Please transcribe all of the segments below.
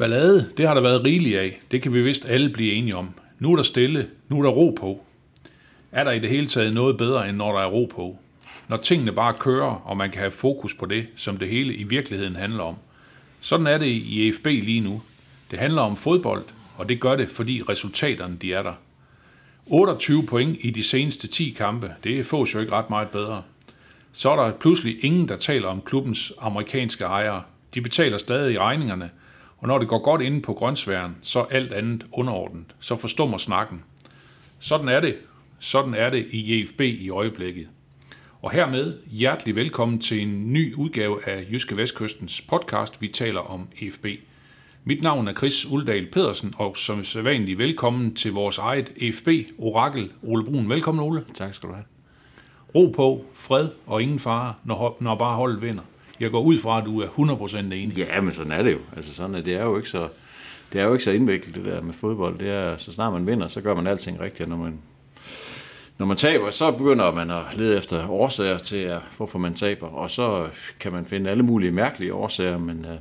Ballade, det har der været rigeligt af. Det kan vi vist alle blive enige om. Nu er der stille, nu er der ro på. Er der i det hele taget noget bedre, end når der er ro på? Når tingene bare kører, og man kan have fokus på det, som det hele i virkeligheden handler om. Sådan er det i EFB lige nu. Det handler om fodbold, og det gør det, fordi resultaterne de er der. 28 point i de seneste 10 kampe, det fås jo ikke ret meget bedre. Så er der pludselig ingen, der taler om klubbens amerikanske ejere. De betaler stadig regningerne, og når det går godt inde på grøntsværen, så er alt andet underordnet. Så forstummer snakken. Sådan er det. Sådan er det i EFB i øjeblikket. Og hermed hjertelig velkommen til en ny udgave af Jyske Vestkystens podcast, vi taler om EFB. Mit navn er Chris Uldal Pedersen, og som sædvanligt velkommen til vores eget EFB-orakel, Ole Brun. Velkommen, Ole. Tak skal du have. Ro på, fred og ingen fare, når, når bare holdet vinder. Jeg går ud fra, at du er 100% enig. Ja, men sådan er det jo. Altså sådan er det er jo ikke så det er jo ikke så indviklet det der med fodbold. Det er så snart man vinder, så gør man alting rigtigt, når man når man taber, så begynder man at lede efter årsager til, at, hvorfor man taber, og så kan man finde alle mulige mærkelige årsager, men øh,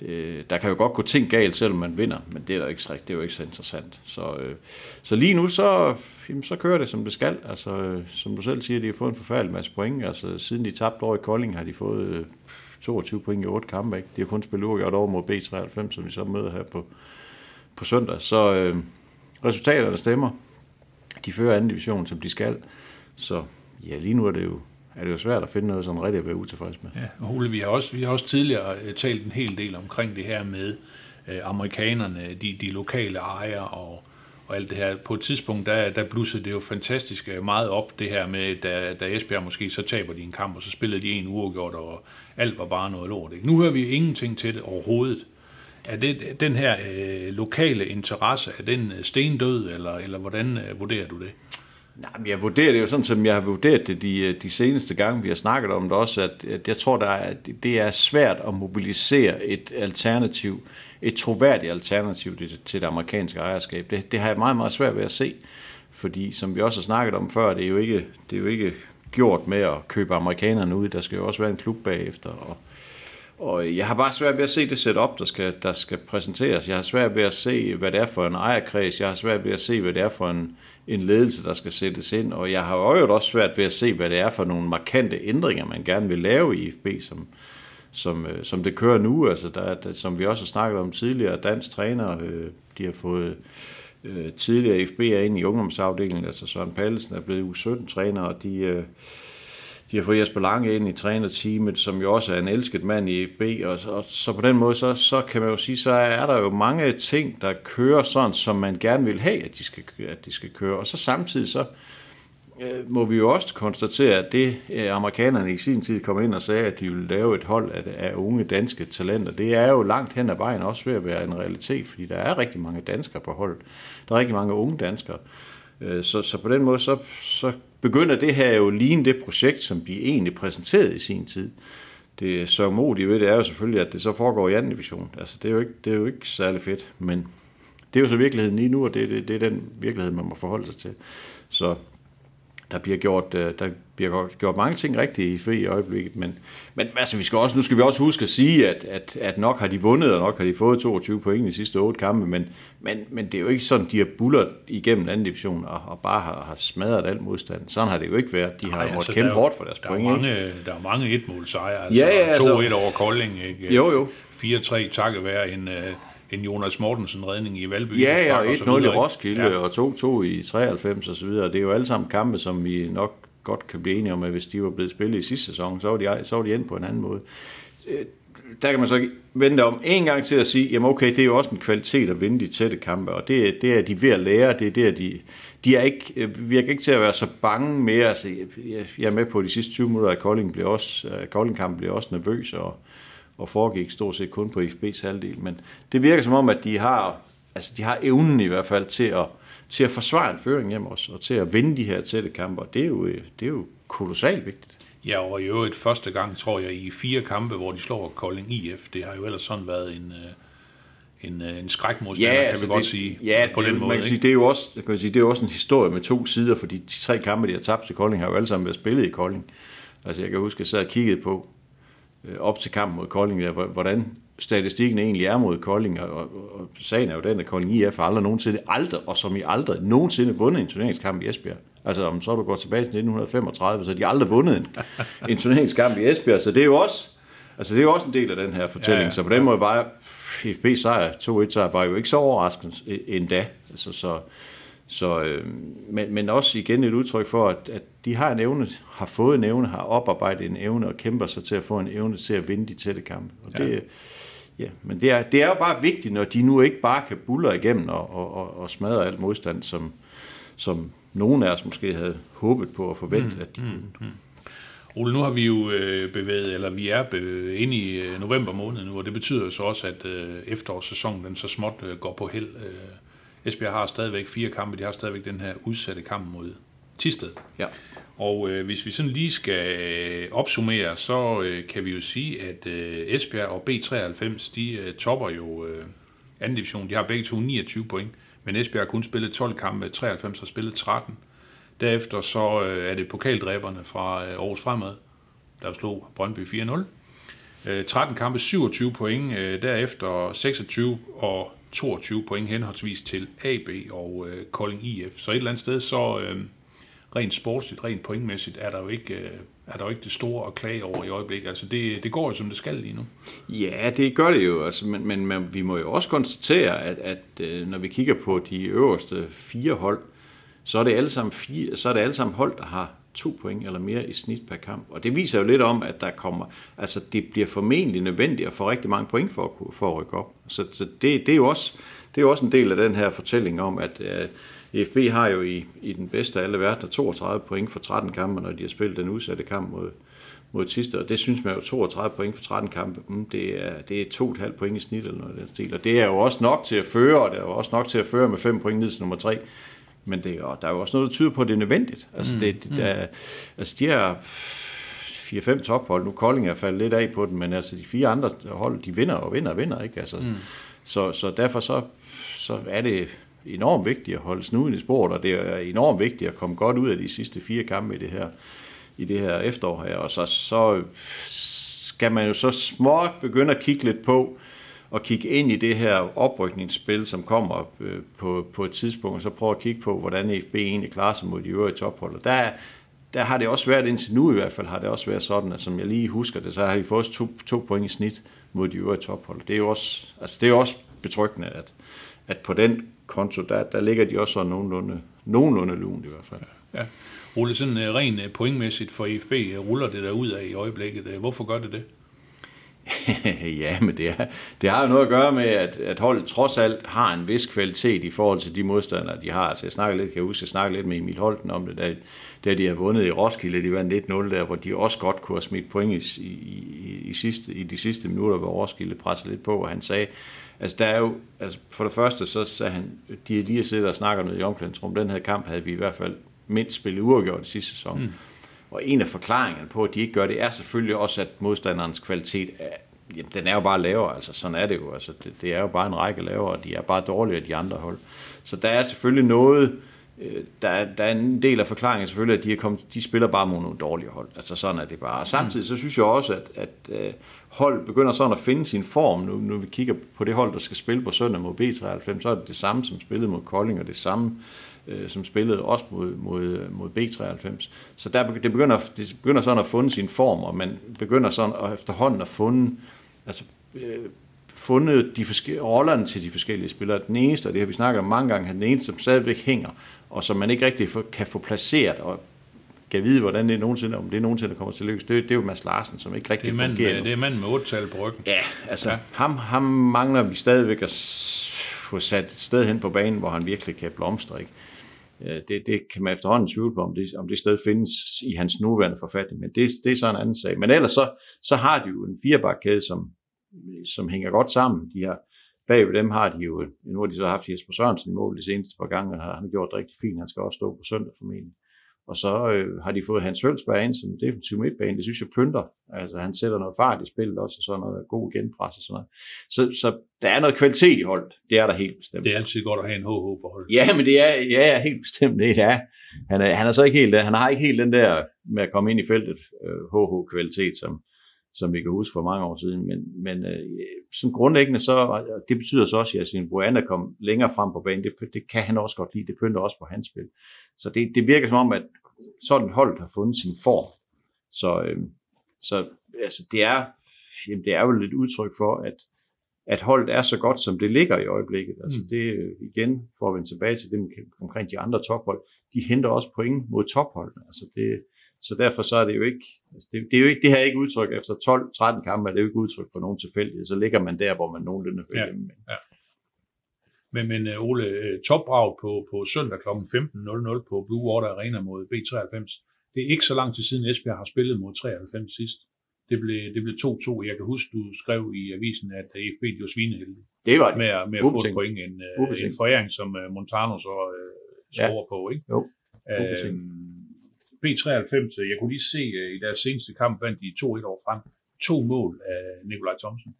det, der kan jo godt gå ting galt, selvom man vinder, men det er, ikke, det er jo ikke så interessant. Så, øh, så lige nu, så, jamen, så kører det, som det skal. Altså, øh, som du selv siger, de har fået en forfærdelig masse point. Altså, siden de tabte over i Kolding, har de fået øh, 22 point i 8 kampe. Ikke? De har kun spillet uafgjort over mod B93, som vi så møder her på, på søndag. Så øh, resultaterne stemmer. De fører anden division, som de skal. Så ja, lige nu er det jo, er det jo svært at finde noget sådan rigtigt at være utilfreds med. Ja, og Ole, vi har også, vi har også tidligere øh, talt en hel del omkring det her med øh, amerikanerne, de, de lokale ejere og, og alt det her. På et tidspunkt, der, der blussede det jo fantastisk øh, meget op, det her med, da, da Esbjerg måske, så taber de en kamp, og så spillede de en uafgjort, og alt var bare noget lort. Ikke? Nu hører vi ingenting til det overhovedet. Er det, den her øh, lokale interesse, er den øh, stendød, eller, eller hvordan øh, vurderer du det? Nej, men jeg vurderer det jo sådan, som jeg har vurderet det de, øh, de seneste gange, vi har snakket om det også, at, at jeg tror, der er, at det er svært at mobilisere et alternativ, et troværdigt alternativ til, til det amerikanske ejerskab. Det, det har jeg meget, meget svært ved at se, fordi som vi også har snakket om før, det er jo ikke, det er jo ikke gjort med at købe amerikanerne ud. Der skal jo også være en klub bagefter, og, og jeg har bare svært ved at se det setup, der skal, der skal præsenteres. Jeg har svært ved at se, hvad det er for en ejerkreds. Jeg har svært ved at se, hvad det er for en, en ledelse, der skal sættes ind. Og jeg har jo også svært ved at se, hvad det er for nogle markante ændringer, man gerne vil lave i IFB, som, som, øh, som det kører nu. Altså der, der, som vi også har snakket om tidligere, dansk træner, øh, de har fået øh, tidligere FB'er ind i ungdomsafdelingen. Altså Søren Pallesen er blevet U17-træner, og de... Øh, de har fået Jesper Lange ind i trænerteamet, som jo også er en elsket mand i B, og, og så på den måde, så, så kan man jo sige, så er der jo mange ting, der kører sådan, som man gerne vil have, at de skal, at de skal køre. Og så samtidig så øh, må vi jo også konstatere, at det øh, amerikanerne i sin tid kom ind og sagde, at de ville lave et hold af, af unge danske talenter, det er jo langt hen ad vejen også ved at være en realitet, fordi der er rigtig mange danskere på holdet. Der er rigtig mange unge danskere. Øh, Øh, så, så på den måde, så, så begynder det her jo lige ligne det projekt, som de egentlig præsenterede i sin tid. Det sørgmodige ved det er jo selvfølgelig, at det så foregår i anden division. Altså, det er jo ikke, det er jo ikke særlig fedt, men det er jo så virkeligheden lige nu, og det, det, det er den virkelighed, man må forholde sig til. Så der bliver gjort, øh, der bliver gjort- mange ting rigtigt i FE i øjeblikket, men, men altså, vi skal også, nu skal vi også huske at sige, at, at, at nok har de vundet, og nok har de fået 22 point i de sidste otte kampe, men, men, men det er jo ikke sådan, de har buller igennem anden division og, og bare har, har smadret alt modstand. Sådan har det jo ikke været. De har Ej, måttet altså, kæmpe hårdt for deres der point. Er ikke? mange, der er mange etmålsejre. Altså, Ja, ja, altså- 2-1 over Kolding. Ikke? Jo, jo. 4-3 takket være en, øh, en Jonas Mortensen redning i Valby. Ja, ja, og så 1-0 i? Roskilde, ja. og 2-2 i 93 og så videre. Det er jo alle sammen kampe, som vi nok godt kan blive enige om, at hvis de var blevet spillet i sidste sæson, så var de, så var de endt på en anden måde. Øh, Der kan man så vente om en gang til at sige, jamen okay, det er jo også en kvalitet at vinde de tætte kampe, og det, det er de ved at lære, det er det, de, de er ikke, øh, virker ikke til at være så bange mere. Altså, jeg, jeg er med på, at de sidste 20 minutter af Kolding blev også, øh, Kolding-kampen blev også nervøs, og, og foregik stort set kun på FB's halvdel. Men det virker som om, at de har altså de har evnen i hvert fald til at, til at forsvare en føring hjem også, og til at vinde de her tætte kampe, og det er jo, det er jo kolossalt vigtigt. Ja, og i øvrigt første gang, tror jeg, i fire kampe, hvor de slår Kolding IF. Det har jo ellers sådan været en, øh, en, øh, en skrækmodstander, ja, kan altså vi godt det, sige. Ja, på det, den måde. man kan sige, det er jo også, kan man sige, det er jo også en historie med to sider, fordi de tre kampe, de har tabt til Kolding, har jo alle sammen været spillet i Kolding. Altså jeg kan huske, at jeg sad og kiggede på op til kampen mod Kolding, der, hvordan statistikken egentlig er mod Kolding, og, og, og sagen er jo den, at Kolding IF har aldrig nogensinde, aldrig, og som i aldrig nogensinde vundet en turneringskamp i Esbjerg. Altså om så du går tilbage til 1935, så har de aldrig vundet en, en turneringskamp i Esbjerg, så det er jo også, altså det er jo også en del af den her fortælling, ja, ja. så på den måde var FB sejr, 2-1 sejr, var jo ikke så overraskende endda, altså så, så, øh, men, men også igen et udtryk for, at, at de har en evne, har fået en evne, har oparbejdet en evne og kæmper sig til at få en evne til at vinde de tætte kampe. Og det, ja. Ja, men det er, det er jo bare vigtigt, når de nu ikke bare kan buller igennem og, og, og, og smadre alt modstand, som, som nogen af os måske havde håbet på at forvente, mm, at de kunne. Mm, mm. Ole, nu har vi jo øh, bevæget, eller vi er bevæget ind i øh, november måned nu, og det betyder jo så også, at øh, efterårssæsonen den så småt øh, går på held. Øh, Esbjerg har stadigvæk fire kampe, de har stadigvæk den her udsatte kamp mod Tisted. Ja. Og øh, hvis vi sådan lige skal øh, opsummere, så øh, kan vi jo sige, at øh, Esbjerg og B93, de øh, topper jo øh, anden division. De har begge to 29 point, men Esbjerg har kun spillet 12 kampe, 93 har spillet 13. Derefter så øh, er det pokaldræberne fra øh, Aarhus Fremad, der slog Brøndby 4-0. Øh, 13 kampe, 27 point, øh, derefter 26 og 22 point henholdsvis til AB og øh, Kolding IF. Så et eller andet sted, så øh, rent sportsligt, rent pointmæssigt, er der jo ikke, øh, er der jo ikke det store at klage over i øjeblikket. Altså det, det går jo som det skal lige nu. Ja, det gør det jo, altså, men, men, men vi må jo også konstatere, at, at øh, når vi kigger på de øverste fire hold, så er det alle sammen, fire, så er det alle sammen hold, der har to point eller mere i snit per kamp. Og det viser jo lidt om, at der kommer, altså det bliver formentlig nødvendigt at få rigtig mange point for at, for at rykke op. Så, så det, det, er jo også, det er jo også en del af den her fortælling om, at øh, uh, FB har jo i, i den bedste af alle verdener 32 point for 13 kampe, når de har spillet den udsatte kamp mod, mod sidste, og det synes man jo 32 point for 13 kampe, mm, det er, det er 2,5 point i snit eller noget af den stil, og det er jo også nok til at føre, og det er jo også nok til at føre med 5 point ned til nummer 3, men det, og der er jo også noget, der tyder på, at det er nødvendigt. Altså, mm, det, det, der, altså de her 4-5 tophold, nu Kolding er faldet lidt af på den, men altså de fire andre hold, de vinder og vinder og vinder, ikke? Altså, mm. så, så derfor så, så er det enormt vigtigt at holde snuden i sporet, og det er enormt vigtigt at komme godt ud af de sidste fire kampe i det her, i det her efterår her, og så, så skal man jo så småt begynde at kigge lidt på, og kigge ind i det her oprykningsspil, som kommer øh, på, på et tidspunkt, og så prøve at kigge på, hvordan FB egentlig klarer sig mod de øvrige tophold. Og der, der har det også været indtil nu i hvert fald, har det også været sådan, at som jeg lige husker det, så har de fået to, to point i snit mod de øvrige tophold. Det er jo også, altså det er også betryggende, at, at på den konto, der, der ligger de også sådan nogenlunde, nogenlunde lunt i hvert fald. Ja. Rulle sådan øh, rent øh, pointmæssigt for IFB, ruller det der ud af i øjeblikket. Hvorfor gør det det? ja, men det, er, det har jo noget at gøre med, at, at holdet trods alt har en vis kvalitet i forhold til de modstandere, de har. Altså jeg snakker lidt, kan jeg huske, jeg snakkede lidt med Emil Holten om det, da, da de har vundet i Roskilde, de vandt 1-0 der, hvor de også godt kunne have smidt point i, i, i, sidste, i de sidste minutter, hvor Roskilde pressede lidt på, og han sagde, altså der er jo, altså for det første, så sagde han, de er lige siddet og snakker noget i omklædningsrum, den her kamp havde vi i hvert fald mindst spillet uafgjort i sidste sæson. Mm. Og en af forklaringerne på, at de ikke gør det, er selvfølgelig også, at modstanderens kvalitet er, jamen, den er jo bare lavere. Altså, sådan er det jo. Altså, det, det er jo bare en række lavere, og de er bare dårligere end de andre hold. Så der er selvfølgelig noget, øh, der er, der er en del af forklaringen selvfølgelig, at de, er kommet, de spiller bare mod nogle dårlige hold. Altså sådan er det bare. Og samtidig så synes jeg også, at, at øh, hold begynder sådan at finde sin form. Nu, nu vi kigger på det hold, der skal spille på søndag mod B93, så er det det samme, som spillet mod Kolding, og det samme, øh, som spillede også mod, mod, mod B93. Så der, det, begynder, det begynder sådan at funde sin form, og man begynder sådan at efterhånden at funde, altså, øh, fundet de forskellige rollerne til de forskellige spillere. Den eneste, og det har vi snakket om mange gange, er den eneste, som stadigvæk hænger, og som man ikke rigtig kan få placeret, og kan vide, hvordan det nogensinde, om det nogensinde kommer til lykkes. Det, det er jo Mads Larsen, som ikke rigtig det er mand fungerer. Med, det er manden med otte på ryggen. Ja, altså ja. Ham, ham mangler vi stadigvæk at få sat et sted hen på banen, hvor han virkelig kan blomstre. Ikke? Øh, det, det kan man efterhånden tvivle på, om det, om det sted findes i hans nuværende forfatning, men det, det er så en anden sag. Men ellers så, så har de jo en firebakkæde, som, som hænger godt sammen. De har bag ved dem har de jo, nu har de så haft Jesper Sørensen i mål de seneste par gange, og han har gjort det rigtig fint. Han skal også stå på søndag formentlig. Og så øh, har de fået Hans Hølsberg ind som defensiv midtbane. Det synes jeg pynter. Altså, han sætter noget fart i spillet også, og sådan noget god genpres og sådan noget. Så, så der er noget kvalitet i holdet. Det er der helt bestemt. Det er altid godt at have en HH på holdet. Ja, men det er, ja, ja, helt bestemt det er. Han er, han er så ikke helt, han har ikke helt den der med at komme ind i feltet, øh, HH-kvalitet, som, som vi kan huske for mange år siden. Men, men øh, som grundlæggende så, og det betyder så også, at Yasin Buana kom længere frem på banen. Det, det kan han også godt lide. Det pynter også på hans spil. Så det, det virker som om, at sådan holdet har fundet sin form. Så, øh, så altså, det, er, jamen, det er jo lidt udtryk for, at, at holdet er så godt, som det ligger i øjeblikket. Altså, Mm. det øh, igen, for at vende tilbage til det omkring de andre tophold, de henter også point mod topholdene. Altså, det, så derfor så er det jo ikke, altså det, det, er jo ikke, det her er ikke udtryk efter 12-13 kampe, er det jo ikke udtryk for nogen tilfældighed. Så ligger man der, hvor man nogenlunde hører Ja. hjemme. Men, Men, men øh, Ole, øh, topbrag på, på søndag kl. 15.00 på Blue Water Arena mod B93. Det er ikke så lang tid siden Esbjerg har spillet mod 93 sidst. Det blev, det blev 2-2. Jeg kan huske, du skrev i avisen, at FB de var svineheldige det var det. med, at- med at få et point. En, øh, Ubetinget. en foræring, som Montano så øh, scorer på. Ikke? Jo. Ubetinget. B93, øh, jeg kunne lige se i deres seneste kamp, vandt de 2-1 over frem. To mål af Nikolaj Thomsen.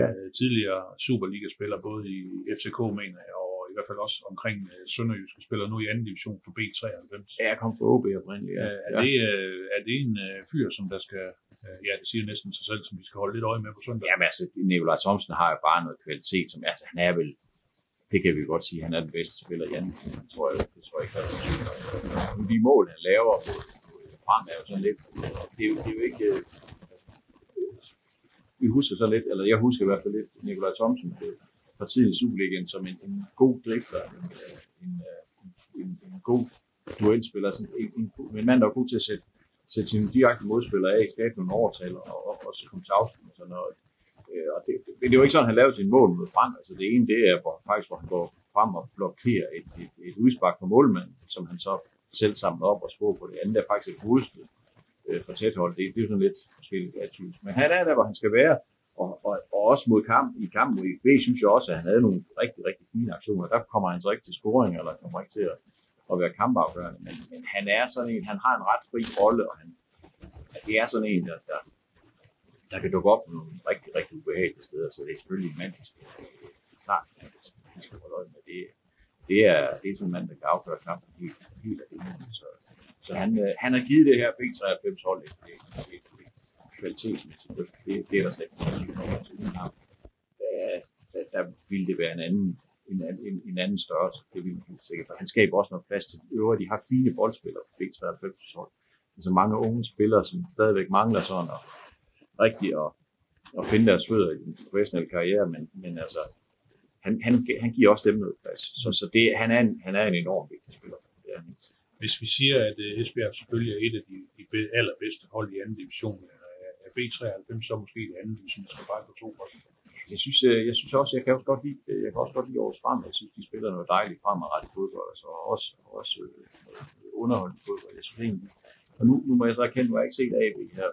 Ja. Øh, tidligere Superliga-spiller, både i FCK, mener jeg, og i hvert fald også omkring øh, Sønderjyske spiller nu i anden division for B93. Ja, jeg kom fra OB oprindeligt. Ja. Ja. Er, det, øh, er det en øh, fyr, som der skal, øh, ja, det siger næsten sig selv, som vi skal holde lidt øje med på søndag? Jamen altså, Nikolaj Thomsen har jo bare noget kvalitet, som altså, han er vel, det kan vi godt sige, han er den bedste spiller i anden. Det tror jeg, det tror jeg ikke, der er. De mål, han laver frem, er jo sådan lidt, det er jo, det er jo ikke, øh, vi husker så lidt, eller jeg husker i hvert fald lidt, Nikolaj Thomsen fra tiden i Superligaen som en, en god drifter, en, en, en, en god duelspiller, sådan en, en, en mand, der var god til at sætte, sætte sine direkte modspillere af, skabe nogle overtaler og, og, og så komme til afslutning og sådan noget. Øh, og det, det, det, er jo ikke sådan, at han laver sin mål mod Frank. Altså det ene, det er hvor, faktisk, hvor han går frem og blokerer et, et, et udspark fra målmanden, som han så selv samler op og scorer på. Det andet er faktisk et hovedstød øh, for tæt hold. Det, det er jo sådan lidt forskelligt atypisk. Men han er der, hvor han skal være. Og, og, og også mod kamp, i kamp mod IB, synes jeg også, at han havde nogle rigtig, rigtig fine aktioner. Der kommer han så ikke til scoring, eller kommer ikke til at, at være kampafgørende. Men, men han er sådan en, han har en ret fri rolle, og han, det er sådan en, der, der, der kan dukke op på nogle rigtig, rigtig ubehagelige steder. Så det er selvfølgelig en mand, der skal, det klart, at vi skal holde øje med det. Det er, det er sådan en mand, der kan afgøre kampen helt, helt af det. Så, så han, øh, han har givet det her B93 hold et, et, et, et kvalitetsmæssigt løft. Det, det er der slet ikke noget der, der, der ville det være en anden, en, en, en anden størrelse. Det vil helt sikkert. For han skaber også noget plads til de øvrige. De har fine boldspillere på B93 hold. Altså mange unge spillere, som stadigvæk mangler sådan at rigtig at, at finde deres fødder i den professionelle karriere, men, men altså, han, han, han giver også dem noget plads. Så, så det, han, er en, han er en enorm vigtig spiller. Det er han. Hvis vi siger, at øh, Esbjerg selvfølgelig er et af de, de allerbedste hold i anden division, øh, er B93 så måske det andet, division, man skal bare på to hold. Jeg synes, øh, jeg synes også, jeg kan også godt lide, jeg kan også godt lide Aarhus Frem. Jeg synes, de spiller noget dejligt fremadrettet fodbold, altså, også, også underholdende fodbold. Jeg synes egentlig, og nu, nu må jeg så erkende, at jeg ikke set AB her,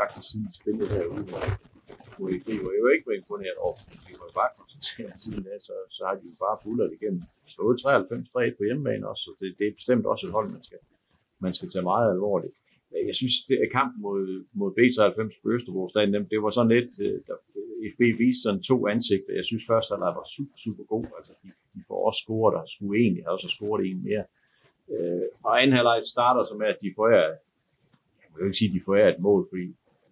faktisk siden de spillede herude, hvor det var jo ikke for imponeret over, det var bare konstatere at tiden af, så, så har de jo bare fuldet igennem. Slået 93-3 på hjemmebane også, så det, det er bestemt også et hold, man skal, man skal tage meget alvorligt. Jeg synes, det er kampen mod, mod B93 på Østerbro Stadion, det var sådan lidt, øh, der, FB viste sådan to ansigter. Jeg synes først, at der var super, super god. Altså, de, de får også scoret, der skulle egentlig have også scoret en mere. Øh, og anden halvleg starter så med, at de får jeg vil jo ikke sige, at de får et mål, fordi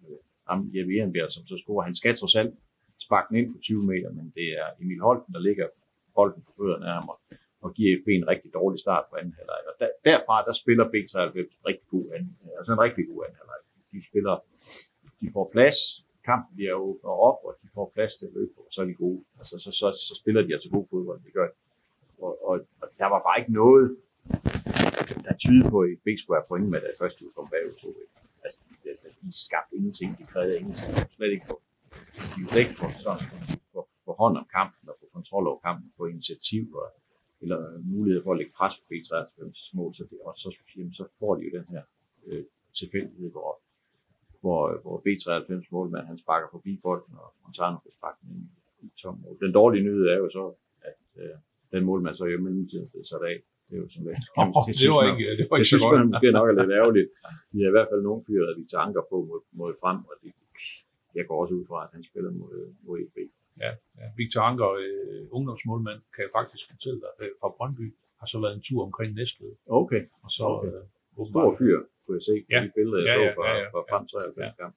øh, ham, Jeppe Ehrenbjerg, som så scorer, han skal trods alt sparke den ind for 20 meter, men det er Emil Holten, der ligger bolden for fødderne af ham, og, og giver FB en rigtig dårlig start på anden halvleg. Og der, derfra, der spiller B93 rigtig god anden, altså en rigtig god anden halvleg. De spiller, de får plads, kampen bliver åbnet op, og de får plads til at løbe og så er de gode. Altså, så, så, så spiller de altså god fodbold, det gør de. Og, og, og der var bare ikke noget, der tyder på, at FB skulle have point med, da første de kom bagud 2 Altså, de, de skabte ingenting, de krævede ingenting. De slet ikke for de kunne slet ikke få, sådan, få, få hånd om kampen, og få kontrol over kampen, få initiativ, og, eller mulighed for at lægge pres på B93 mål, så, det, og så, jamen, så får de jo den her øh, tilfældighed, hvor, hvor, hvor B93 målmand, han sparker forbi bolden, og Montano kan sparke den i tom mål. Den dårlige nyhed er jo så, at øh, den målmand så i mellemtiden er sat af. Det er jo sådan lidt. Oh, det, synes var man- ikke, det var det ikke så synes man måske nok er lidt ærgerligt. Vi har i hvert fald nogle fyre, at vi tager anker på mod, mod frem, og det, jeg går også ud fra, at han spiller mod, mod EB. Ja, ja. Victor Anker, øh, ungdomsmålmand, kan jeg faktisk fortælle dig, øh, fra Brøndby, har så været en tur omkring Næstved. Okay. Og så Okay. øh, Stor fyr, kunne jeg se på Ja. de billeder, jeg Ja, så ja, fra, ja, ja. fra frem 93 kamp.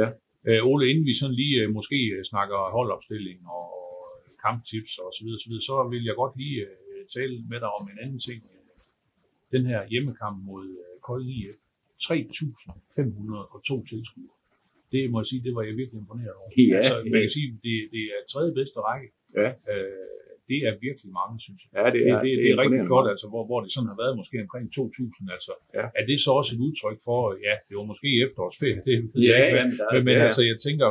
Ja. Øh, Ole, inden vi sådan lige øh, måske øh, snakker holdopstilling og øh, kamptips og så videre, så, videre, så vil jeg godt lige øh, tale med dig om en anden ting. Den her hjemmekamp mod øh, Kolding IF. 3.502 tilskuere. Det må jeg sige, det var jeg virkelig imponeret over. Ja, altså, man kan sige, det, det er tredje bedste række. Ja. Øh, det er virkelig mange, synes jeg. Ja, det Det, er, det, det, er rigtig imponerende flot, altså, hvor, hvor det sådan har været måske omkring 2.000. Altså, Ja. Er det så også et udtryk for, ja, det var måske efterårsferie, det ved Ja, jeg ikke, jamen, der, men, men ja. altså, jeg tænker,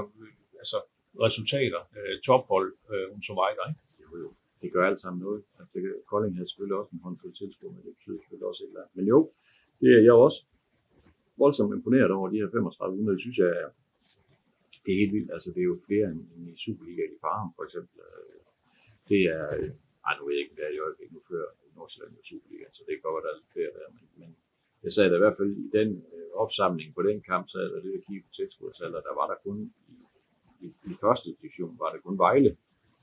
altså, resultater, øh, tophold, øh, og så videre, ikke? Jo, jo. Det gør alt sammen noget. Altså, det, Kolding havde selvfølgelig også en håndfuld tilskuere, men det betyder selvfølgelig også et eller andet. Men jo, det er jeg også voldsomt imponeret over de her 3500, synes jeg er, det er helt vildt. Altså, det er jo flere end, end i Superliga i Farm, for eksempel. Øh, Det er, øh, ej, nu ved jeg ikke, hvad er i øjeblikket, nu fører Nordsjælland jo Superliga, så det kan godt være, der er lidt flere der, men, men jeg sagde da i hvert fald i den øh, opsamling på den kamp, så er der det, der kigge på der var der kun i, i, i, første division, var der kun Vejle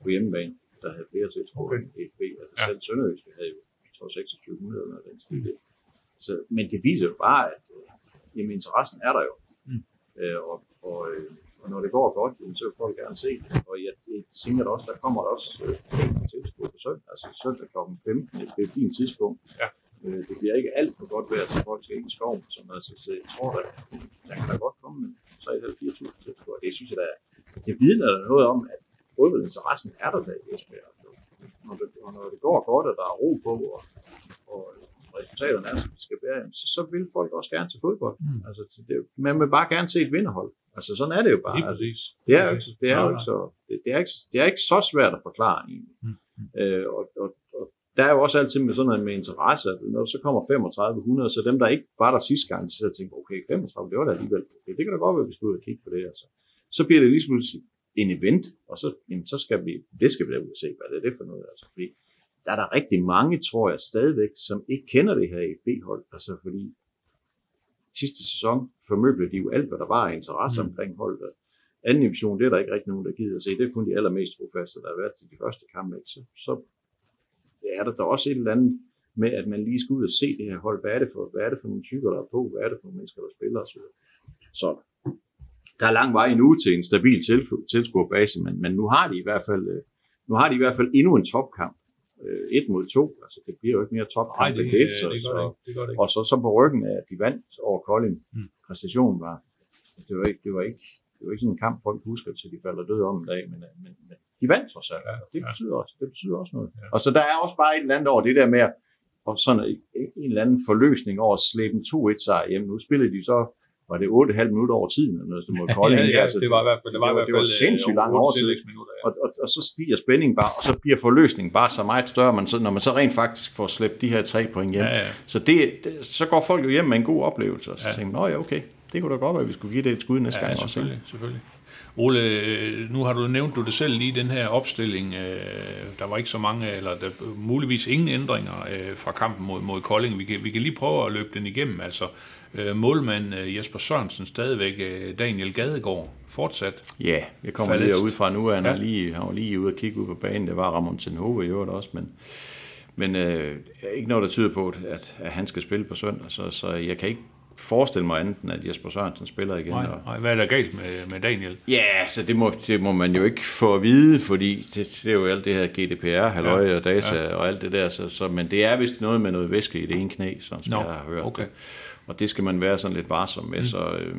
på hjemmebane, der havde flere tilskuere Okay. end FB. Altså Ja. selv Sønderjyske havde jo, jeg tror, 2600 eller den stil. Så, men det viser jo bare, at øh, jamen, interessen er der jo. Mm. Øh, og, og, øh, og når det går godt, jamen, så vil folk gerne se det. Og jeg, jeg tænker da også, der kommer der også øh, tilskuere på søndag. Altså søndag kl. 15, det er et fint tidspunkt. Ja. Øh, det bliver ikke alt for godt vejr, så folk skal ind i skoven. Så, altså, så jeg tror, at der kan da godt komme 3.500-4.000 tilskuere. Det synes jeg da, det vidner da noget om, at fodboldinteressen er der da i Esbjerg. Når det, og når det går godt, og der er ro på, og, og resultaterne er, som de skal være, så, så vil folk også gerne til fodbold. Mm. Altså, det, man vil bare gerne se et vinderhold. Altså, sådan er det jo bare. Lige præcis. det er jo ikke, det er jo ikke så, det, det, er ikke, det er ikke så svært at forklare egentlig. Mm. Øh, og, og, og, der er jo også altid med sådan noget med interesse, at når så kommer 3500, så dem, der ikke var der sidste gang, de sidder og tænker, okay, 35, det var da alligevel, okay, det kan da godt være, at vi skal ud og kigge på det. Altså. Så bliver det lige pludselig en event, og så, jamen, så skal vi, det skal vi da ud og se, hvad det er det for noget. Altså, fordi der er der rigtig mange, tror jeg, stadigvæk, som ikke kender det her FB-hold, altså fordi sidste sæson formøblede de jo alt, hvad der var af interesse Mm. omkring holdet. Anden division, det er der ikke rigtig nogen, der gider at se. Det er kun de allermest trofaste, der har været til de første kampe. ikke? Så, så er der da også et eller andet med, at man lige skal ud og se det her hold. Hvad er det for, hvad er det for nogle typer, der er på? Hvad er det for nogle mennesker, der spiller osv.? Så der er lang vej endnu til en stabil tilsku- tilskuerbase, men, men nu har de i hvert fald øh, nu har de i hvert fald endnu en topkamp. Øh, et mod to. Altså, det bliver jo ikke mere Nej, topkamp det, det, det. gør det så, ikke. Det gør det ikke. og så, så på ryggen af, at de vandt over Kolding. Mm. Præstationen var, det var ikke, det var ikke, det var ikke sådan en kamp, folk husker til, de falder døde om en dag, men, men, men de vandt trods alt. Ja, og det ja. betyder også, det betyder også noget. Ja. Og så der er også bare et eller andet over det der med, at og sådan en, en eller anden forløsning over at slæbe en 2-1 sejr hjem. Nu spillede de så, var det 8,5 minutter over tiden, eller noget, som mod Kolding. ja, ja, Altså, det var i hvert fald, det var i det var- hvert fald det var sindssygt øh, lang otte overtid. tillægsminutter, ja. og, og, og, så stiger spændingen bare, og så bliver forløsningen bare så meget større, man så, når man så rent faktisk får slæbt de her tre point hjem. Ja, ja. Så det, det, så går folk jo hjem med en god oplevelse, og så Ja. tænker man, "Nå ja, okay, det kunne da godt være, at vi skulle give det et skud næste Ja, gang også. ikke?" selvfølgelig, selvfølgelig. Ole, øh, nu har du nævnt du det selv lige, den her opstilling. øh, Der var ikke så mange, eller der muligvis ingen ændringer fra kampen mod, mod Kolding. Vi kan, vi kan lige prøve at løbe den igennem. Altså, øh, målmand øh, Jesper Sørensen stadigvæk, øh, Daniel Gadegaard fortsat. Ja, jeg kommer Faldet. lige ud fra nu, han, Ja. ja. lige, han var lige ude og kigge ud på banen, det var Ramon Tenhove i øvrigt også, men, men øh, ikke noget, der tyder på, at, at han skal spille på søndag, så, så jeg kan ikke forestille mig andet, end at Jesper Sørensen spiller igen. Nej, og, nej, hvad er der galt med, med Daniel? Ja, så det må, det må man jo ikke få at vide, fordi det, det er jo alt det her GDPR, halløj Ja, og data ja. og alt det der, så, så, men det er vist noget med noget væske i det ene knæ, som Nå, jeg har hørt. okay. Og det skal man være sådan lidt varsom med, mm. så øh,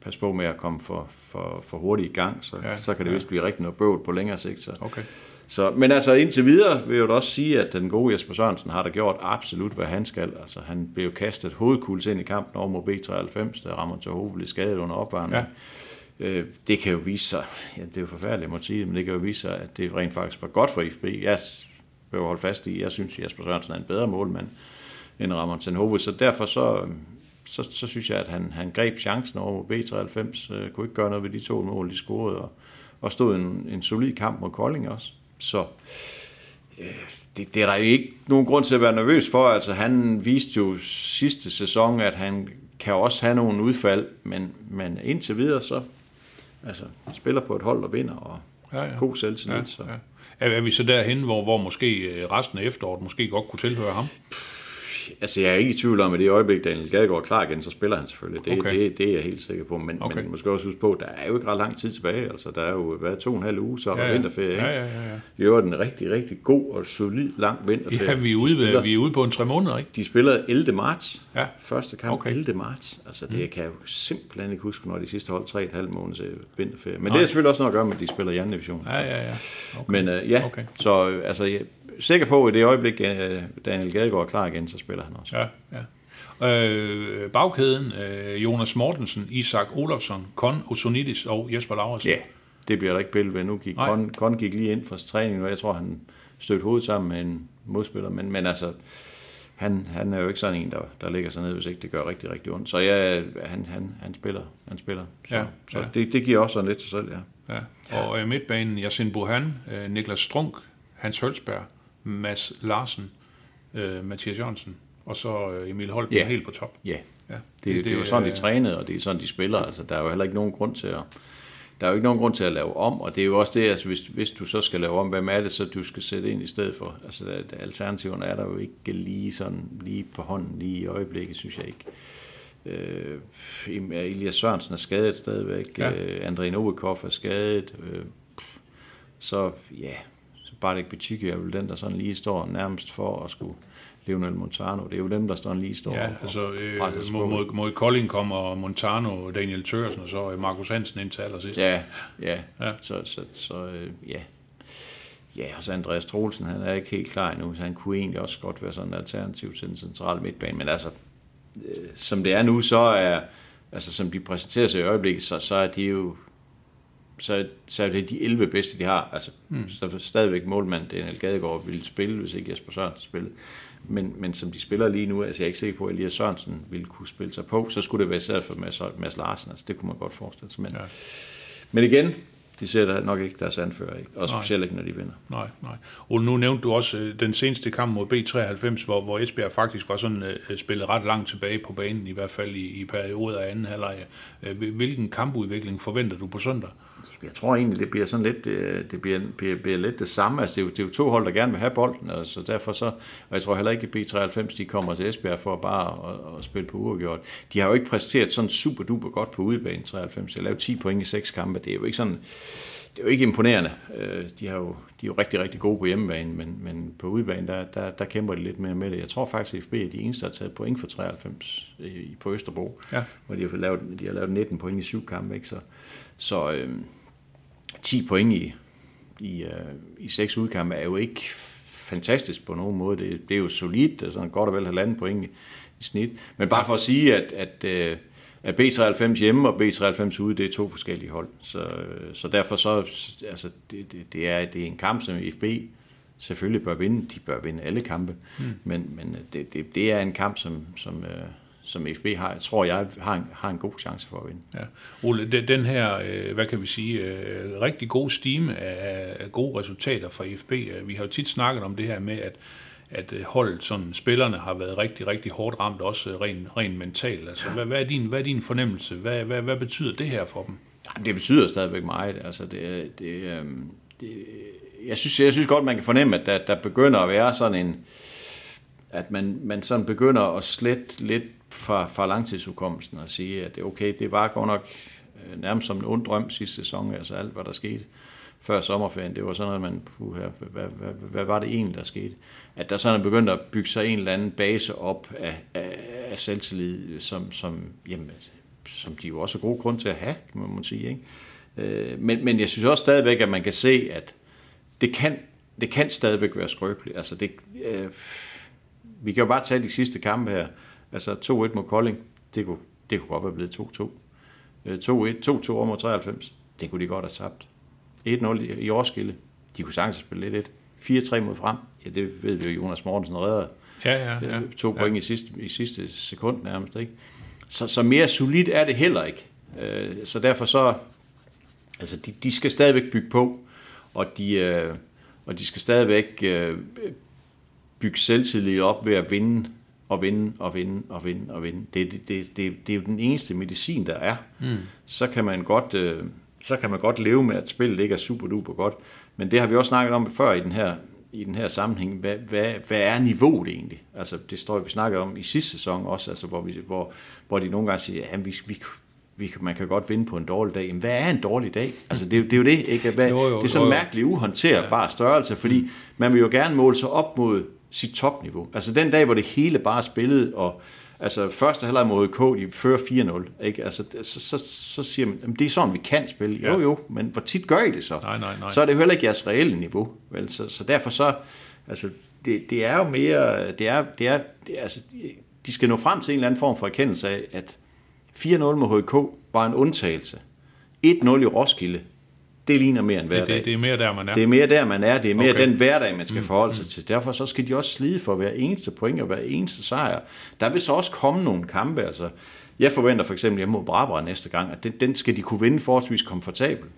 pas på med at komme for, for, for hurtigt i gang, så, Ja, så kan det ja. vist blive rigtig noget bøvl på længere sigt. Så. Okay. Så, men altså indtil videre vil jeg jo også sige, at den gode Jesper Sørensen har da gjort absolut, hvad han skal. Altså han blev jo kastet hovedkuls ind i kampen over mod B93, da Ramon Tahove blev skadet under opvarmning. Ja. Øh, det kan jo vise sig, ja, det er jo forfærdeligt, jeg må sige men det kan jo vise sig, at det rent faktisk var godt for FB. Jeg vil holde fast i, jeg synes, at Jesper Sørensen er en bedre målmand end Ramon Tenhove, så derfor så, så, så synes jeg, at han, han greb chancen over mod B93, øh, kunne ikke gøre noget ved de to mål, de scorede, og, og stod en, en solid kamp mod Kolding også. Så øh, det, det er der ikke nogen grund til at være nervøs for. Altså, han viste jo sidste sæson, at han kan også have nogle udfald, men, men indtil videre så altså, spiller på et hold og vinder, og Ja, ja. god selvtillid. Ja, så. ja. Er, er vi så derhen, hvor, hvor måske øh, resten af efteråret måske godt kunne tilhøre ham? Altså, jeg er ikke i tvivl om, at det øjeblik, Daniel Gadegaard er klar igen, så spiller han selvfølgelig. Det, Okay. det, det er jeg helt sikker på. Men, Okay. men måske også huske på, der er jo ikke ret lang tid tilbage. Altså, der er jo hvad, to og en halv uge, så er der Ja, ja. vinterferie. Ikke? Ja, ja, ja, ja. Det er jo en rigtig, rigtig god og solid lang vinterferie. Ja, vi er, De ude, spiller- vi er ude på en tre måneder, ikke? De spiller 11. marts. Ja. Første kamp Okay. okay. 11. marts. Altså, det mm. kan jeg jo simpelthen ikke huske, når de sidste hold 3,5 måneder vinterferie. Men Nej. det er selvfølgelig også noget at gøre med, at de spiller i anden division. Ja, ja, ja. Okay. Men øh, ja, Okay. så øh, altså, jeg sikker på, at i det øjeblik, øh, Daniel Gadegaard er klar igen, så spiller han også. Ja, ja. Øh, bagkæden, øh, Jonas Mortensen, Isak Olofsson, Kon Osonidis og Jesper Lauritsen. Ja, det bliver der ikke billede ved. Nu gik Nej. Kon, Kon gik lige ind for træning, og jeg tror, han stødte hovedet sammen med en modspiller. Men, men altså, han, han er jo ikke sådan en, der, der ligger sig ned, hvis ikke det gør rigtig, rigtig ondt. Så ja, han, han, han spiller. Han spiller. Så, Ja, så ja. Det, det giver også sådan lidt sig selv, ja. Ja. Og øh, midtbanen, Yasin Bohan, øh, Niklas Strunk, Hans Hølsberg, Mads Larsen, øh, Mathias Jørgensen, og så øh, Emil Holten Ja. helt på top. Ja, Ja. det, det, det, det er jo sådan, de trænede, og det er sådan, de spiller. Altså, der er jo heller ikke nogen grund til at der er jo ikke nogen grund til at lave om, og det er jo også det, altså hvis, hvis du så skal lave om, hvem er det så, du skal sætte ind i stedet for? Altså, der, der, alternativerne er der jo ikke lige sådan, lige på hånden, lige i øjeblikket, synes jeg ikke. Øh, Elias Sørensen er skadet stadigvæk, Ja. øh, André Novikov er skadet, øh, så ja, ikke betyder, er vel den, der sådan lige står nærmest for at skulle Lionel Montano. Det er jo dem, der står lige står Ja, altså øh, mod, mod, mod Kolding kommer Montano, Daniel Tørsen og så Markus Hansen ind til allersidst. Ja, ja. Ja. ja. Så, så, så øh, ja. Ja, og så Andreas Troelsen, han er ikke helt klar endnu, så han kunne egentlig også godt være sådan en alternativ til den centrale midtbane. Men altså, øh, som det er nu, så er, altså som de præsenterer sig i øjeblikket, så, så er de jo, så, så er det de 11 bedste, de har. Altså, mm. så stadigvæk målmand Daniel Gadegaard ville spille, hvis ikke Jesper Sørensen spillede. Men, men som de spiller lige nu, altså jeg er ikke sikker på, at Elias Sørensen ville kunne spille sig på, så skulle det være især for Mads, Mads Larsen. Altså, det kunne man godt forestille sig. Men, Ja. men igen, de ser da nok ikke deres anfører, ikke? og specielt ikke, når de vinder. Nej, nej. Og nu nævnte du også øh, den seneste kamp mod B93, hvor, hvor Esbjerg faktisk var sådan øh, spillet ret langt tilbage på banen, i hvert fald i, i perioder af anden halvleg. Øh, hvilken kampudvikling forventer du på søndag? Jeg tror egentlig, det bliver sådan lidt, øh, det bliver, bliver, bliver lidt det samme. Altså, det, er jo, det er jo to hold, der gerne vil have bolden, og derfor så, og jeg tror heller ikke, at B93 de kommer til Esbjerg for bare at, at spille på uafgjort. De har jo ikke præsteret sådan super duper godt på udebane 93. Jeg lavede 10 point i seks kampe. Det er jo ikke sådan, det er jo ikke imponerende. Øh, De, har jo, de er jo rigtig, rigtig gode på hjemmebane, men, men på udebane, der, der, der kæmper de lidt mere med det. Jeg tror faktisk, at FB er de eneste, der har taget point for 93 i- på Østerbro, Ja. hvor de har, lavet, de har lavet 19 point i syv kampe. Ikke? Så, så øh, 10 point i, i, øh, i seks udkampe er jo ikke fantastisk på nogen måde. Det, det er jo solidt, sådan godt og vel halvanden point i, i snit. Men bare for at sige, at, at, øh, at B93 hjemme og B93 ude, det er to forskellige hold. Så, øh, så derfor så, altså, det, det, det, er, det er en kamp, som FB selvfølgelig bør vinde. De bør vinde alle kampe. Mm. Men, men det, det, det er en kamp, som, som, øh, som FB har, tror jeg, har en, har en god chance for at vinde. Ja. Ole, den, den her, øh, hvad kan vi sige, øh, rigtig god stime af, af gode resultater fra FB. Øh, Vi har jo tit snakket om det her med, at at øh, holdet, sådan, spillerne har været rigtig, rigtig hårdt ramt, også øh, rent, rent mentalt. Altså, hvad, hvad, er din, hvad er din fornemmelse? Hvad, hvad, hvad betyder det her for dem? Jamen, det betyder stadigvæk meget. Altså, det, det, øhm, det, jeg, synes, jeg synes godt, man kan fornemme, at der, der begynder at være sådan en... At man, man sådan begynder at slette lidt fra, fra langtidsudkommelsen og sige, at det, okay, det var godt nok øh, nærmest som en ond drøm sidste sæson, altså alt, hvad der skete før sommerferien. Det var sådan at man, puha, hvad, hvad, hvad, hvad var det egentlig, der skete? At der sådan er begyndt at bygge sig en eller anden base op af, af, af selvtillid, som, som, jamen, som de jo også har god grund til at have, må man sige. Ikke? Øh, men, men jeg synes også stadigvæk, at man kan se, at det kan, det kan stadigvæk være skrøbeligt. Altså det, øh, vi kan jo bare tage de sidste kampe her. Altså 2-1 mod Kolding, det kunne, det kunne godt være blevet 2-2. 2-1, 2-2 over mod 93, det kunne de godt have tabt. 1-0 i, i Årskilde, de kunne sagtens spille 1-1. 4-3 mod frem, ja det ved vi jo, Jonas Mortensen redder Ja, ja, ja. to point i, sidste, i sidste sekund nærmest. Ikke? Så, så mere solidt er det heller ikke. Øh, Så derfor så, Altså, de, de skal stadigvæk bygge på, og de, øh, og de skal stadigvæk øh, bygge selvtillid op ved at vinde og vinde og vinde og vinde og vinde. Det, det, det, det, det er jo den eneste medicin, der er. Mm. Så, kan man godt, øh, så kan man godt leve med, at spillet ikke er super duper godt. Men det har vi også snakket om før i den her, i den her sammenhæng. Hvad, hvad, hvad er niveauet egentlig? Altså, det står vi snakkede om i sidste sæson også, altså, hvor, vi, hvor, hvor de nogle gange siger, at vi, vi, vi, man kan godt vinde på en dårlig dag. Men hvad er en dårlig dag? Altså, det, er jo- det er jo det, ikke? Hvad, Jo, jo, det er sådan en mærkelig, uhåndterbar størrelse, fordi man vil jo gerne måle sig op mod sit topniveau. Altså den dag, hvor det hele bare spillet, og altså første halvleg mod K, de fører 4-0, ikke? Altså, så, så, så siger man, "Jamen, det er sådan, vi kan spille. Jo, Ja. jo, men hvor tit gør I det så? Nej, nej, nej. Så er det jo heller ikke jeres reelle niveau. Vel? Så, så derfor så, altså, det, det er jo mere, det er, det er, det altså, de skal nå frem til en eller anden form for erkendelse af, at 4-0 med HK var en undtagelse. 1-0 i Roskilde, det ligner mere end hver Det, det, det er mere der, man er. Det er mere der, man er. Det er mere Okay. den hverdag, man skal forholde sig til. Derfor så skal de også slide for hver eneste point og hver eneste sejr. Der vil så også komme nogle kampe. Altså, jeg forventer for eksempel hjemme mod Brabrand næste gang, at den, den skal de kunne vinde forholdsvis komfortabelt.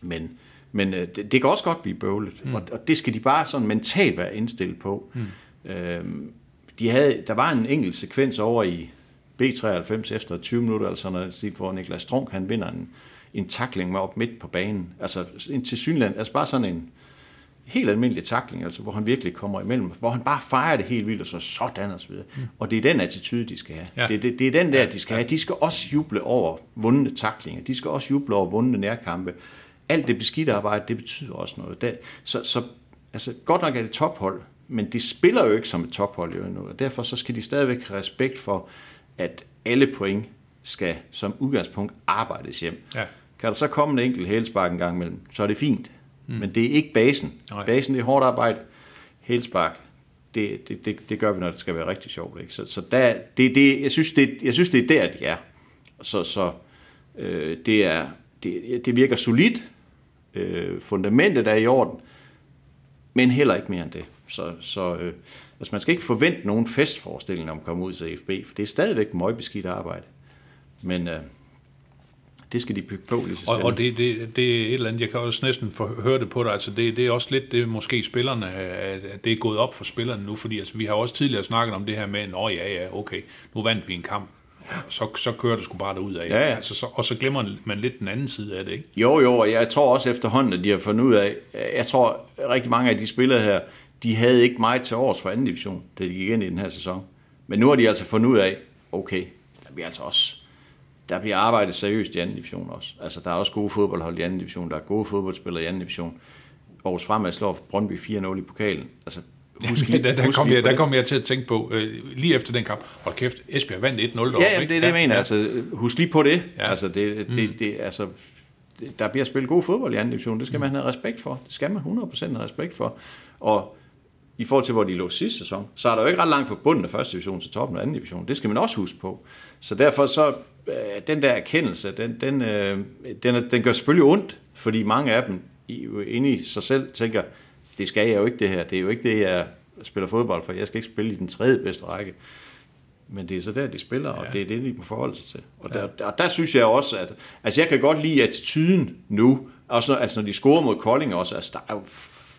Men, men øh, det, det kan også godt blive bøvlet, mm. og, og det skal de bare sådan mentalt være indstillet på. Mm. Øhm, de havde, der var en enkelt sekvens over i B93 efter 20 minutter, sådan noget, hvor Niklas Strunk han vinder en, en takling med op midt på banen. Altså en til Synland, altså bare sådan en helt almindelig takling, altså hvor han virkelig kommer imellem, hvor han bare fejrer det helt vildt, og så sådan og så videre. Mm. Og det er den attitude, de skal have. Ja. Det, det, det er den der, de skal have. De skal også juble over vundne taklinger. De skal også juble over vundne nærkampe. Alt det beskidte arbejde, det betyder også noget. Det, så, så altså, godt nok er det tophold, men de spiller jo ikke som et tophold jo endnu, og derfor så skal de stadigvæk have respekt for, at alle point skal som udgangspunkt arbejdes hjem. Ja. Kan der så komme en enkelt hælspark en gang imellem, så er det fint. Mm. Men det er ikke basen. Nej. Basen det er hårdt arbejde. Hælspark, det, det, det, det gør vi, når det skal være rigtig sjovt. Ikke? Så, så der, det, det, jeg, synes, det, jeg synes, det er der, de er. Så, så øh, det, er, det, det virker solidt. Øh, fundamentet er i orden. Men heller ikke mere end det. Så, så øh, altså man skal ikke forvente nogen festforestilling om at komme ud til FB, for det er stadigvæk møgbeskidt arbejde. Men øh, det skal de bygge på lige så Og, og det, det, det er et eller andet, jeg kan også næsten få høre det på dig, altså det, det er også lidt det måske spillerne, at det er gået op for spillerne nu, fordi altså, vi har også tidligere snakket om det her med, nå ja, ja, okay, nu vandt vi en kamp, så, så kører det sgu bare derud af. Ja, ja. Altså, så, og så glemmer man lidt den anden side af det, ikke? Jo, jo, og jeg tror også efterhånden, at de har fundet ud af, jeg tror rigtig mange af de spillere her, de havde ikke meget til års for anden division, da de gik ind i den her sæson. Men nu har de altså fundet ud af, okay, der bliver altså også, der bliver arbejdet seriøst i anden division også. Altså, der er også gode fodboldhold i anden division, der er gode fodboldspillere i anden division. Aarhus Fremad slår Brøndby 4-0 i pokalen. Altså, husk lige- der, der, husk kom jeg, der kom jeg til at tænke på, øh, lige efter den kamp, hold kæft, Esbjerg vandt 1-0 deroppe, Ja, jamen, det er det, jeg mener. Altså, husk lige på det. Ja. Ja. Altså, det, det, det, altså, der bliver spillet god fodbold i anden division. Det skal man have respekt for. Det skal man 100% have respekt for. Og i forhold til, hvor de lå sidste sæson, så er der jo ikke ret langt fra bunden af første division til toppen af anden division. Det skal man også huske på. Så derfor så, øh, den der erkendelse, den, den, øh, den, den gør selvfølgelig ondt, fordi mange af dem i- inde i sig selv tænker, det skal jeg jo ikke det her. Det er jo ikke det, jeg spiller fodbold for. Jeg skal ikke spille i den tredje bedste række. Men det er så der, de spiller, og ja. det er det, de må forholde sig til. Og der, der, der synes jeg også, at altså jeg kan godt lide attituden nu, også når, altså når de scorer mod Kolding også, altså der er jo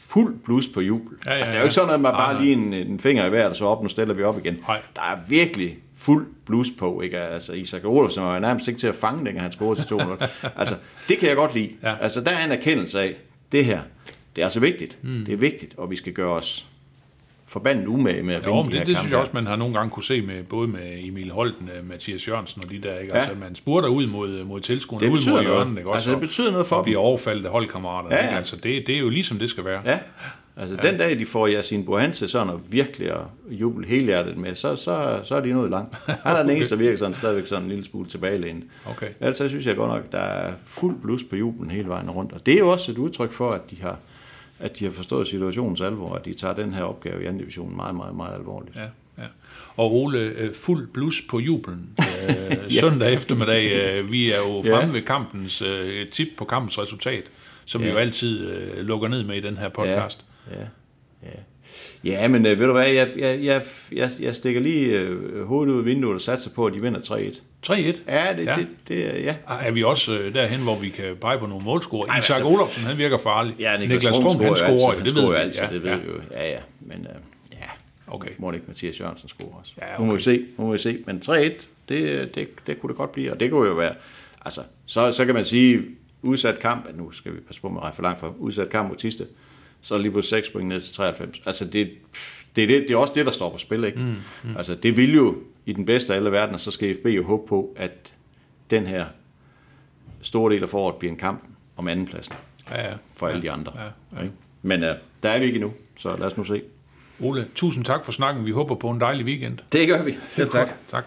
fuld blus på jubel. Ja, ja, altså, det er ja. jo ikke sådan, at man bare nej. lige en, en finger i vejret, og så op, nu stiller vi op igen. Nej. Der er virkelig fuld blus på, ikke? Altså Isak Olofsen var nærmest ikke til at fange, dengang han scorede til 2 minutter. altså, det kan jeg godt lide. Ja. Altså, der er en erkendelse af, det her, det er altså vigtigt. Mm. Det er vigtigt, og vi skal gøre os forbandet umage med at Jo, vinde men de det, det synes jeg også, man har nogle gange kunne se med både med Emil Holten, øh, Mathias Jørgensen og de der, ikke? Ja. Altså, man spurter ud mod, mod tilskuerne, Det ud mod hjørnet, ikke? Også, Altså, det og- betyder noget for og dem. bliver overfaldet af holdkammerater, Ja, ikke? ja. Altså, det, det er jo ligesom det skal være. Ja, altså ja. den dag, de får Yasin Bohan til sådan at virkelig at juble helhjertet med, så, så, så er de nået langt. Han er den eneste, der virker sådan stadigvæk sådan en lille smule tilbagelænet. Okay. Altså synes jeg godt nok, der er fuld blus på jublen hele vejen rundt. Og det er jo også et udtryk for, at de har, at de har forstået situationens alvor, og at de tager den her opgave i anden division meget, meget, meget alvorligt. Ja, ja. Og Ole, øh, fuld blus på jubelen øh, søndag eftermiddag. Øh, vi er jo fremme Ja. ved kampens øh, tip på kampens resultat, som vi Ja. jo altid øh, lukker ned med i den her podcast. Ja, ja. Ja, men øh, ved du hvad, jeg, jeg, jeg, jeg, jeg stikker lige øh, hovedet ud af vinduet og satser på, at de vinder 3-1. 3-1. Ja, det, Ja. ja. det, det, ja. Er vi også øh, derhen, hvor vi kan pege på nogle målscorer? Ej, Isak altså- Olofsen, han virker farlig. Ja, Niklas, Niklas Strum, han scorer, jo det ved vi. altid, Ja, det ved ja. jo. Ja, ja, men øh, ja, Okay. må det ikke Mathias Jørgensen score også. Ja, Nu må okay. vi se, nu må vi se. Men 3-1, det, det, det kunne det godt blive, og det kunne jo være, altså, så, så kan man sige, udsat kamp, nu skal vi passe på med at for langt for, udsat kamp mod Tiste, så er det lige på 6 point ned til 93. Altså, det, det, er det, det er også det, der står på spil, ikke? Mm, mm. Altså, det vil jo i den bedste af alle verdener, så skal FB jo håbe på, at den her store del af foråret bliver en kamp om andenpladsen Ja, ja. for alle ja, de andre. Ja, ja. Ikke? Men uh, der er vi ikke endnu, så lad os nu se. Ole, tusind tak for snakken. Vi håber på en dejlig weekend. Det gør vi. Selv tak. Tak.